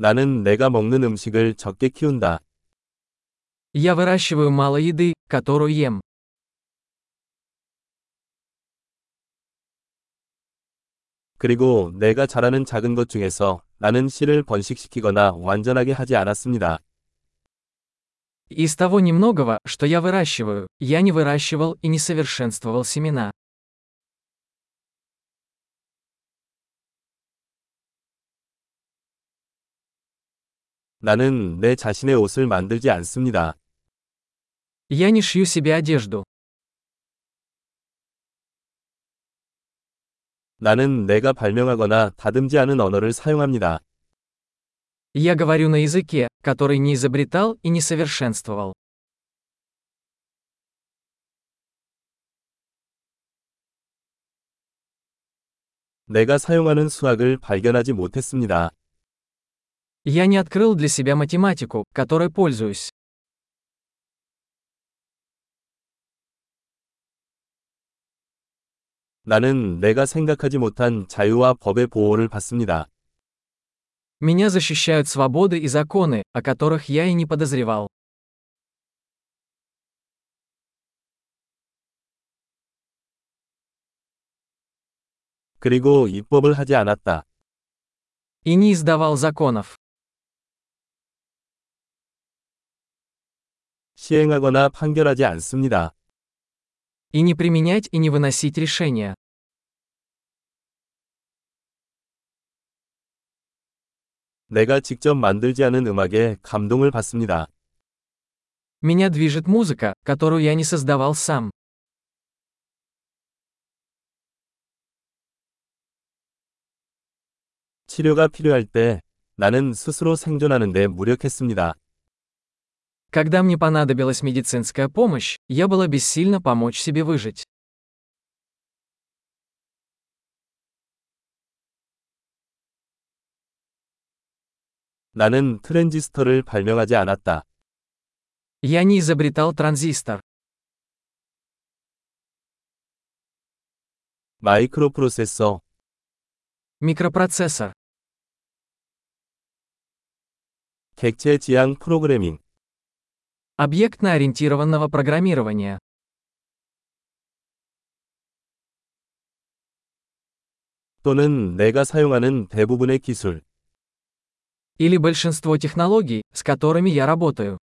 나는 내가 먹는 음식을 적게 키운다. Я выращиваю мало еды, которую ем. 그리고 내가 잘하는 작은 것 중에서 나는 씨를 번식시키거나 완전하게 하지 않았습니다. Из того немногого, что я выращиваю, я не выращивал и не совершенствовал семена. 나는 내 자신의 옷을 만들지 않습니다. Я не шью себе одежду. 나는 내가 발명하거나 다듬지 않은 언어를 사용합니다. Я говорю на языке, который не изобретал и не совершенствовал. 내가 사용하는 수학을 발견하지 못했습니다. Я не открыл для себя математику, которой пользуюсь. 나는 내가 생각하지 못한 자유와 법의 보호를 받습니다. Меня защищают свободы и законы, о которых я и не подозревал. 그리고 입법을 하지 않았다. И не издавал законов. 시행하거나 판결하지 않습니다. И не применять и не выносить решения. 내가 직접 만들지 않은 음악에 감동을 받습니다. Меня движет музыка, которую я не создавал сам. 치료가 필요할 때 나는 스스로 생존하는 데 무력했습니다. Когда мне понадобилась медицинская помощь, я была бессильна помочь себе выжить. 나는 트랜지스터를 발명하지 않았다. Я не изобретал транзистор. 마이크로 프로세서, Микропроцессор. 객체 지향 프로그래밍, Объектно-ориентированного программирования. 또는 내가 사용하는 대부분의 기술, Или большинство технологий, с которыми я работаю.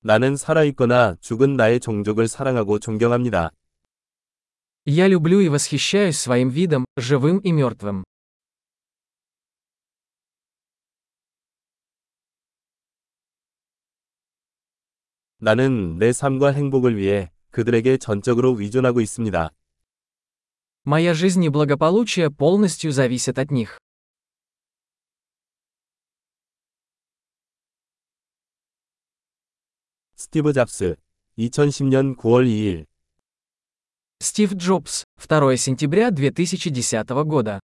나는 살아있거나 죽은 나의 종족을 사랑하고 존경합니다. Я люблю и восхищаюсь своим видом, живым и мертвым. 나는 내 삶과 행복을 위해 그들에게 전적으로 의존하고 있습니다. Моя жизнь и благополучие полностью зависят от них. 스티브 잡스, 2010년 9월 2일 Стив Джобс, 2 сентября 2010 года.